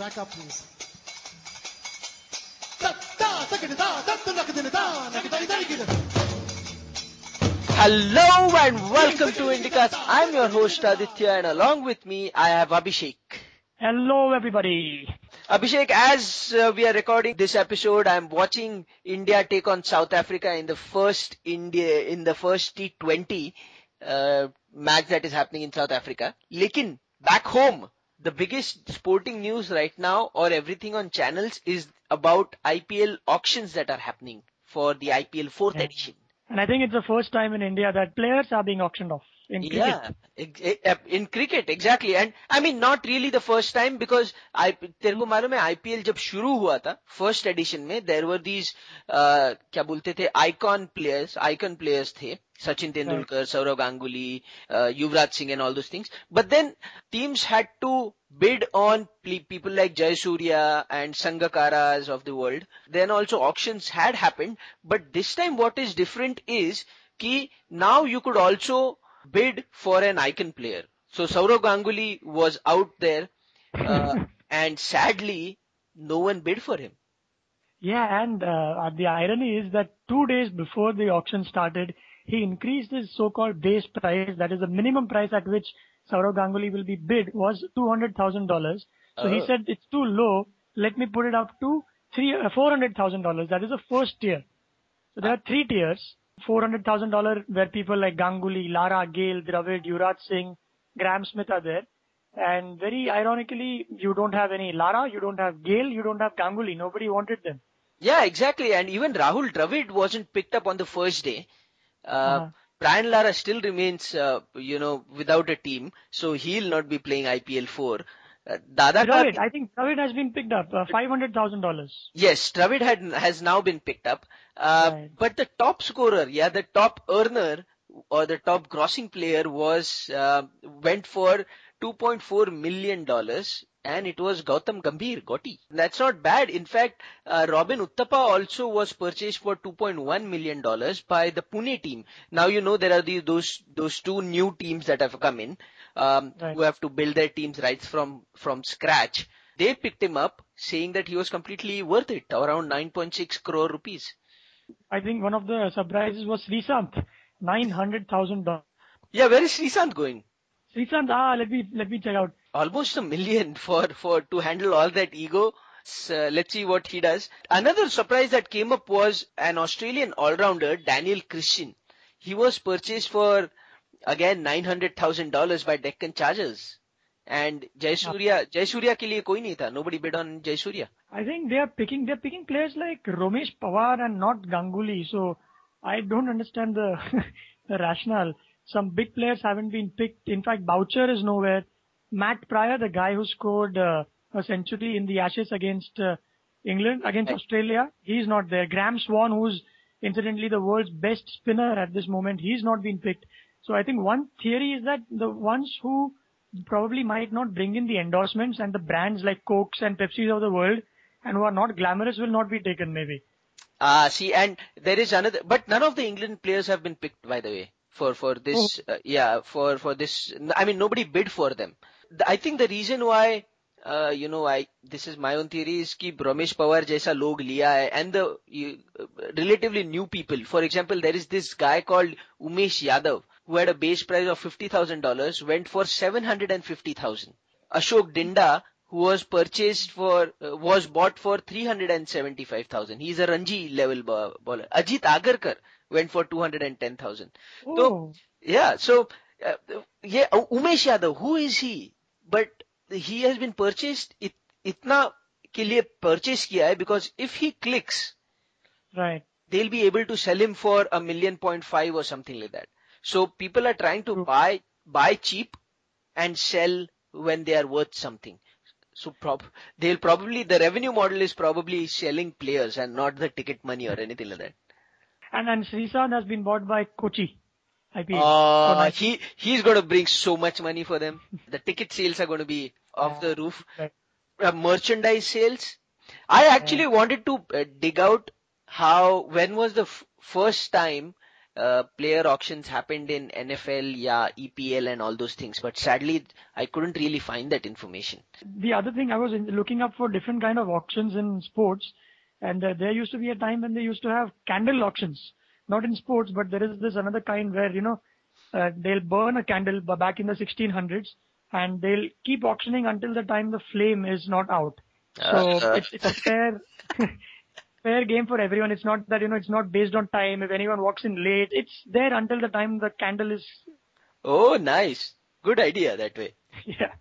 Track up, please. Hello and welcome to Indicast. I'm your host Aditya and along with me I have Abhishek. Hello, everybody. Abhishek, as uh, we are recording this episode, I'm watching India take on South Africa in the first India in the first T20 uh, match that is happening in South Africa. Lekin back home, the biggest sporting news right now or everything on channels is about IPL auctions that are happening for the IPL fourth Yeah. edition. And I think it's the first time in India that players are being auctioned off in cricket. Yeah, ex- e- e- in cricket exactly and I mean not really the first time because I तेरे को मालूम है IPL जब शुरू हुआ था first edition में there were these uh, क्या बोलते थे icon players icon players थे Sachin Tendulkar, Saurav Ganguly, uh, Yuvraj Singh and all those things but then teams had to bid on people like Jayasuriya and Sangakkaras of the world then also auctions had happened but this time what is different is कि now you could also bid for an icon player. So Saurav Ganguly was out there, uh, and sadly, no one bid for him. Yeah, and uh, the irony is that two days before the auction started, he increased his so-called base price, that is the minimum price at which Saurav Ganguly will be bid, was $200,000. So he Oh. said, it's too low, let me put it up to three, uh, $400,000. That is the first tier. So there are three tiers. $400,000 where people like Ganguly, Lara, Gayle, Dravid, Yuvraj Singh, Graeme Smith are there. And very ironically, you don't have any Lara, you don't have Gayle, you don't have Ganguly. Nobody wanted them. Yeah, exactly. And even Rahul Dravid wasn't picked up on the first day. Uh, Uh-huh. Brian Lara still remains, uh, you know, without a team, so he'll not be playing IPL 4. Uh, Dada Dravid, I think Dravid has been picked up, uh, $500,000. Yes, Dravid had, has now been picked up. Uh, Right. But the top scorer, yeah, the top earner or the top grossing player was, uh, went for $2.4 million and it was Gautam Gambhir, Gotti. That's not bad. In fact, uh, Robin Uthappa also was purchased for $2.1 million by the Pune team. Now you know there are these, those, those two new teams that have come in, um, Right. who have to build their teams right from, from scratch. They picked him up saying that he was completely worth it, around 9.6 crore rupees. I think one of the surprises was Sreesanth, $900,000. Yeah, where is Sreesanth going? Sreesanth, ah, let me, let me check out. Almost a million for, for, to handle all that ego. So, uh, let's see what he does. Another surprise that came up was an Australian all-rounder, Daniel Christian. He was purchased for, again, $900,000 by Deccan Chargers. And Jayasuriya, Jayasuriya ke liye koi nahi tha. Nobody bid on Jayasuriya. I think they are picking, they're picking players like Ramesh Powar and not Ganguly. So I don't understand the, the rationale. Some big players haven't been picked. In fact, Boucher is nowhere. Matt Prior, the guy who scored uh, a century in the Ashes against uh, England, against Australia, he's not there. Graeme Swann, who's incidentally the world's best spinner at this moment, he's not been picked. So I think one theory is that the ones who probably might not bring in the endorsements and the brands like Cokes and Pepsis of the world and who are not glamorous will not be taken maybe. Ah, see, and there is another, but none of the England players have been picked, by the way, for for this. Uh, yeah, for for this. I mean, nobody bid for them. The- I think the reason why, uh, you know, I this is my own theory is कि Ramesh Pawar जैसा लोग लिया है, and the you, uh, relatively new people. For example, there is this guy called Umesh Yadav who had a base price of fifty thousand dollars, went for seven hundred and fifty thousand. Ashok Dinda, who was purchased for, uh, was bought for 375,000. He's a Ranji level ba- bowler. Ajit Agarkar went for 210,000. Oh, So, yeah, so, uh, yeah, uh, Umesh Yadav, who is he? But he has been purchased, it, itna के लिए purchase किया है because if he clicks, right. they'll be able to sell him for a million point five or something like that. So people are trying to True. buy buy cheap and sell when they are worth something. So prob they'll probably the revenue model is probably selling players and not the ticket money or anything like that. And and Srisanth has been bought by Kochi. Uh, he he's going to bring so much money for them. The ticket sales are going to be off the roof. Right. Uh, merchandise sales. I actually wanted to uh, dig out how when was the f- first time uh, player auctions happened in NFL, yeah, EPL and all those things. But sadly, I couldn't really find that information. The other thing I was in, looking up for different kind of auctions in sports, and uh, there used to be a time when they used to have candle auctions, not in sports, but there is this another kind where you know uh, they'll burn a candle back in the 1600s, and they'll keep auctioning until the time the flame is not out. So Uh, it's, it's a fair. Fair game for everyone. It's not that, you know, it's not based on time. If anyone walks in late, it's there until the time the candle is Oh, nice. Good idea that way. Yeah.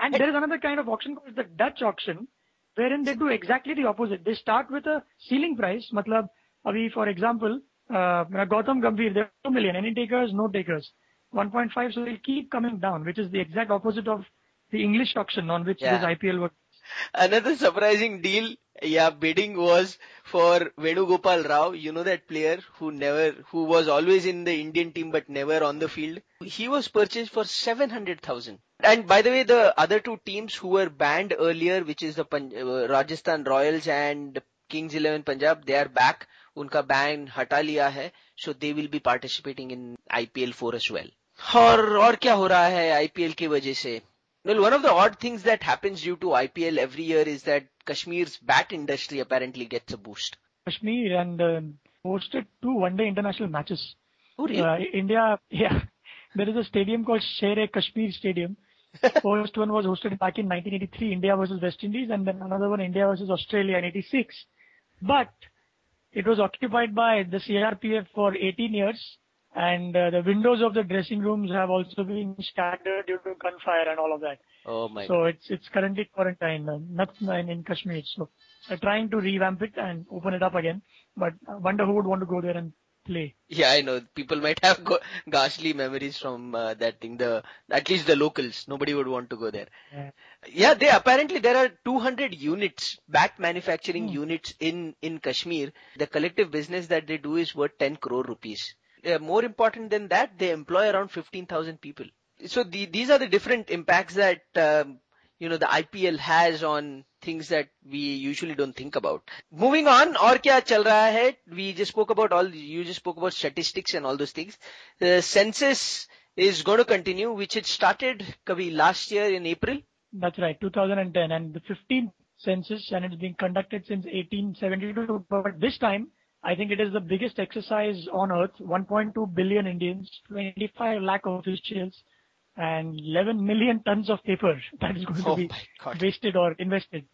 And there is another kind of auction called the Dutch auction, wherein they do exactly the opposite. They start with a ceiling price. Matlab, abhi, for example, uh, Gautam Gambhir, there are 2 million. Any takers? No takers. 1.5, so they keep coming down, which is the exact opposite of the English auction on which Yeah. this IPL works. Another surprising deal, yeah, bidding was for Venugopal Rao. You know that player who never, who was always in the Indian team but never on the field. He was purchased for 700,000. And by the way, the other two teams who were banned earlier, which is the Pan- uh, Rajasthan Royals and Kings 11 Punjab, they are back. उनका ban हटा लिया है. So they will be participating in IPL 4 as well. और और क्या हो रहा है IPL की वजह से? Well, one of the odd things that happens due to IPL every year is that Kashmir's bat industry apparently gets a boost. Kashmir and uh, hosted two one-day international matches. Oh, really? Uh, India, yeah, there is a stadium called Sher Kashmir Stadium. First one was hosted back in 1983, India versus West Indies, and then another one, India versus Australia in 86. But it was occupied by the CRPF for 18 years, and uh, the windows of the dressing rooms have also been shattered due to gunfire and all of that. oh my. So it's it's currently quarantined, uh, not in, in Kashmir. So they're trying to revamp it and open it up again. But I wonder who would want to go there and play. Yeah, I know. People might have go- ghastly memories from uh, that thing. The at least the locals. Nobody would want to go there. Yeah. Yeah, they apparently there are 200 units, bat manufacturing Hmm. units in in Kashmir. The collective business that they do is worth 10 crore rupees. Uh, more important than that, they employ around 15,000 people. So the, these are the different impacts that um, you know the IPL has on things that we usually don't think about. Moving on, और क्या चल रहा है? We just spoke about all. You just spoke about statistics and all those things. The census is going to continue, which it started कभी last year in April. That's right, 2010, and the 15th census, and it's been conducted since 1872. But this time, I think it is the biggest exercise on earth. 1.2 billion Indians, 25 lakh officials, and 11 million tons of paper that is going to Oh be my God. wasted or invested.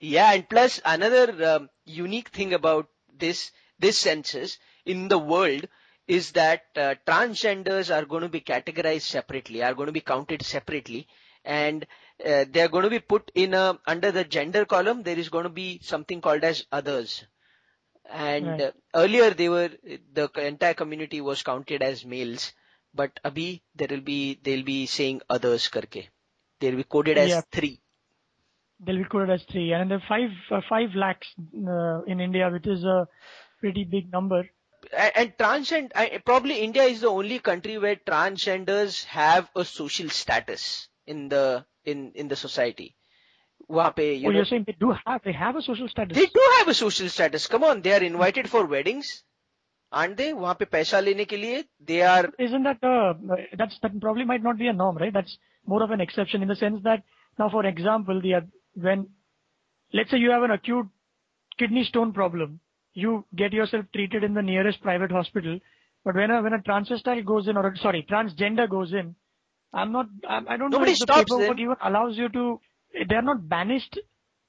Yeah, and plus another um, unique thing about this this census in the world is that uh, transgenders are going to be categorized separately, are going to be counted separately, and uh, they are going to be put in a under the gender column. There is going to be something called as others. And Right. uh, earlier they were the entire community was counted as males, but abhi there will be they'll be saying others karke. They'll be coded as Yeah. three They'll be quoted as three, and then five uh, five lakhs uh, in India, which is a pretty big number. and, and transgender I, probably India is the only country where transgenders have a social status in the in in the society. वहाँ पे you oh, know, you're saying they do have they have a social status? they do have a social status. Come on, they are invited for weddings, aren't they? वहाँ पे पैसा लेने के लिए they are Isn't that uh, that's that probably might not be a norm, right? That's more of an exception in the sense that now, for example, the uh, when let's say you have an acute kidney stone problem, you get yourself treated in the nearest private hospital. But when a when a transvestite goes in, or sorry, transgender goes in, I'm not. I'm, I don't know if the paperwork even allows you to. They're not banished,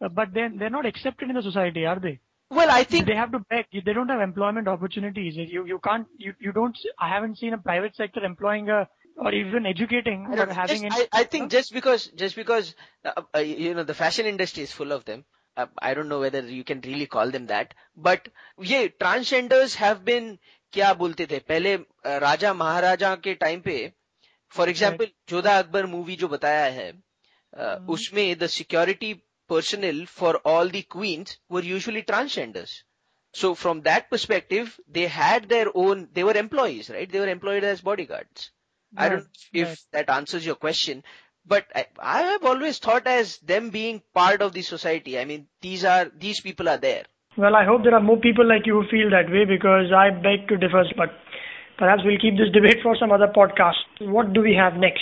uh, but they're they're not accepted in the society, are they? well, I think They have to beg. They don't have employment opportunities. You you can't. You you don't. I haven't seen a private sector employing a or even educating or having just, I, I, think just because just because uh, uh, you know the fashion industry is full of them uh, i don't know whether you can really call them that but yeah transgenders have been kya bolte the? Pehle uh, raja maharaja ke time pe for example right. jodha akbar movie jo bataya hai uh, mm. usme the security personnel for all the queens were usually transgenders. So from that perspective they had their own they were employees right? They were employed as bodyguards. I don't know if right. that answers your question, but I, I have always thought as them being part of the society. I mean, these are, these people are there. Well, I hope there are more people like you who feel that way because I beg to differ. But Perhaps we'll keep this debate for some other podcast. What do we have next?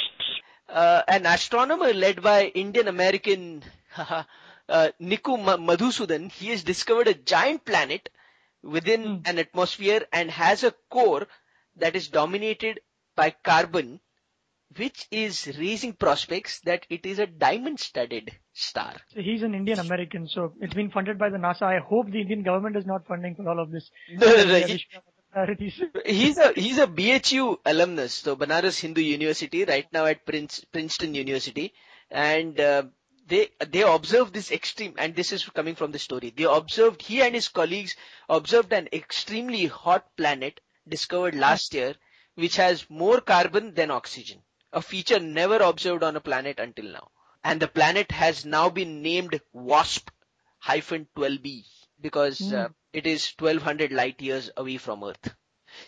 Uh, an astronomer led by Indian American uh, Nikku Madhusudhan, he has discovered a giant planet within Hmm. an atmosphere and has a core that is dominated by carbon, which is raising prospects that it is a diamond studded star. He's an Indian American, so it's been funded by the NASA. I hope the Indian government is not funding for all of this. No, no, no, he- we should have other priorities. he's a he's a BHU alumnus, so Banaras Hindu University, right now at Prince, Princeton University, and uh, they they observed this extreme, and this is coming from the story. They observed he and his colleagues observed an extremely hot planet discovered last year, which has more carbon than oxygen, a feature never observed on a planet until now. And the planet has now been named WASP hyphen 12b because uh, it is 1200 light years away from Earth.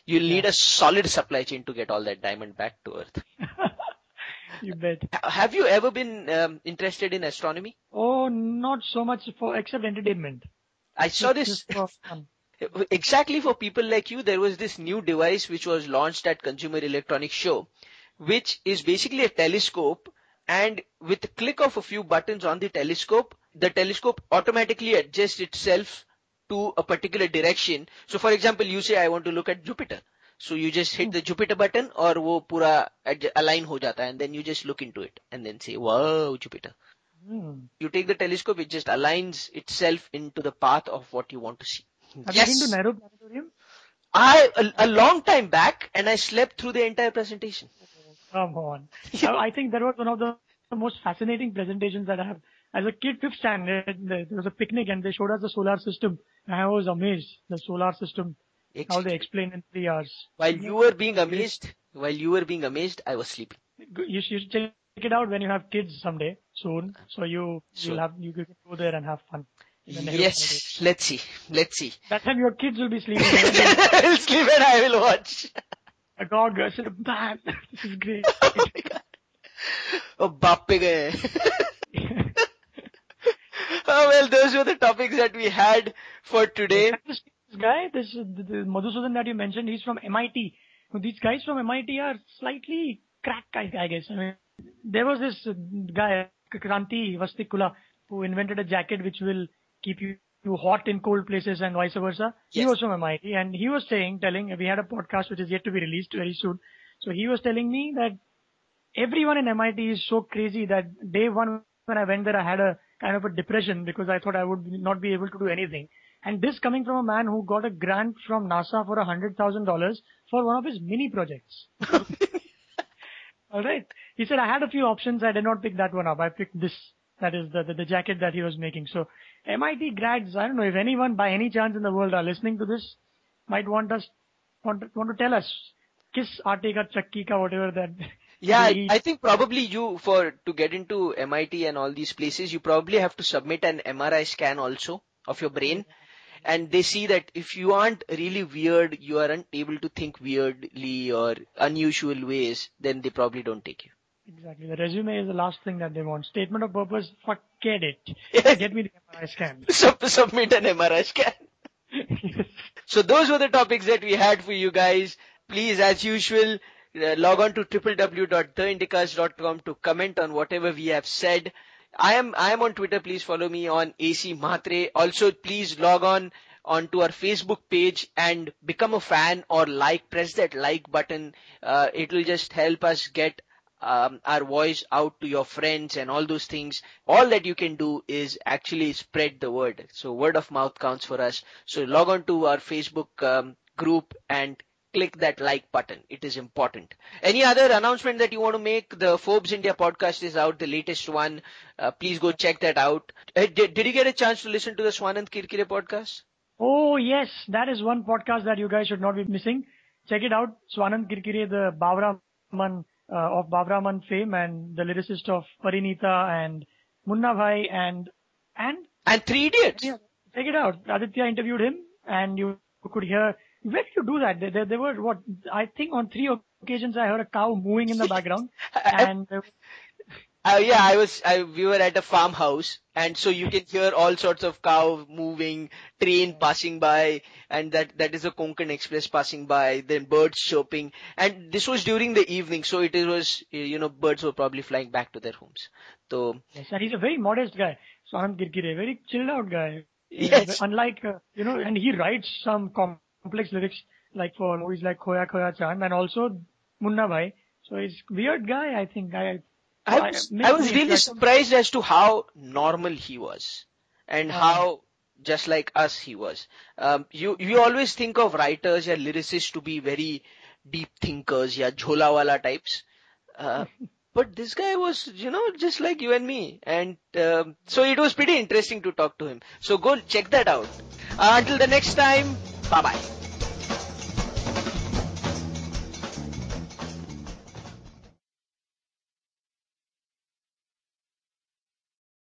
You'll need a solid supply chain to get all that diamond back to Earth. you bet. Have you ever been um, interested in astronomy? Oh, not so much for except entertainment. I saw this just for fun exactly for people like you. There was this new device which was launched at Consumer Electronics Show, which is basically a telescope. And with the click of a few buttons on the telescope, the telescope automatically adjusts itself to a particular direction. So for example, you say I want to look at Jupiter. So you just hit the Jupiter button or वो पूरा adj- align हो जाता है and then you just look into it and then say wow Jupiter. Hmm. You take the telescope, it just aligns itself into the path of what you want to see. Have you been to Nehru Planetarium? I a, a long time back, and I slept through the entire presentation. Come on. I I think that was one of the the most fascinating presentations that I have. As a kid, fifth standard, there was a picnic and they showed us the solar system. And I was amazed. The solar system, how they explained in three hours. While you were being amazed, while you were being amazed, I was sleeping. You should you should check it out when you have kids someday, soon. Uh, so you, Sure. you'll have, you can go there and have fun. Yes, let's see. Let's see. That time your kids will be sleeping. I'll sleep and I will watch. A dog, I said, man, this is great. oh my god. Oh, baap gaye. oh, well, those were the topics that we had for today. This guy, this, this Madhusudhan that you mentioned, he's from MIT. These guys from MIT are slightly crack, guys, I guess. I mean, there was this guy, Kranti Vastikula, who invented a jacket which will keep you, hot in cold places and vice versa. He was from MIT and he was saying, telling, we had a podcast which is yet to be released very soon. So he was telling me that everyone in MIT is so crazy that day one when I went there, I had a kind of a depression because I thought I would not be able to do anything. And this coming from a man who got a grant from NASA for a hundred thousand dollars for one of his mini projects. All right. He said I had a few options. I did not pick that one up. I picked this. That is the, the, the jacket that he was making. So MIT grads, I don't know if anyone by any chance in the world are listening to this, might want us want to, want to tell us kiss aate ka chakki ka whatever that. Yeah, I, I think probably you for to get into MIT and all these places, you probably have to submit an MRI scan also of your brain. And they see that if you aren't really weird, you aren't able to think weirdly or unusual ways, then they probably don't take you. Exactly. The resume is the last thing that they want. Statement of purpose, forget it. Get me the MRI scan. Sub- submit an MRI scan. So those were the topics that we had for you guys. Please, as usual, uh, log on to www.theindicast.com to comment on whatever we have said. I am I am on Twitter. Please follow me on AC Mhatre. Also, please log on onto our Facebook page and become a fan or like. Press that like button. Uh, it will just help us get um, our voice out to your friends and all those things. All that you can do is actually spread the word. So word of mouth counts for us. So log on to our Facebook um, group and click that like button. It is important. Any other announcement that you want to make? The Forbes India podcast is out, the latest one. Uh, please go check that out. Uh, did, did you get a chance to listen to the Swanand Kirkire podcast? Oh yes, that is one podcast that you guys should not be missing. Check it out. Swanand Kirkire, the Bavra Man Uh, of Bavra Man fame and the lyricist of Parineeta and Munna Bhai and and And Three Idiots. yeah, check it out. Aditya interviewed him and you could hear where did you do that? There, there, there were what I think on three occasions I heard a cow mooing in the background and there Uh, yeah, I was, I, we were at a farmhouse and so you can hear all sorts of cow moving, train passing by and that, that is a Konkan Express passing by, then birds chirping and this was during the evening so it was, you know, birds were probably flying back to their homes. So, Yes, and he's a very modest guy. Anand Kirkire, very chilled out guy. Yes. Unlike, uh, you know, and he writes some complex lyrics like for movies like Khoya Khoya Chand and also Munna Bhai. So he's weird guy, I think. I, I was, I, was really surprised as to how normal he was and how just like us he was. Um, you, you always think of writers or lyricists to be very deep thinkers, yeah, jholawala types. Uh, but this guy was, you know, just like you and me. And um, so it was pretty interesting to talk to him. So go check that out. Uh, until the next time, bye bye.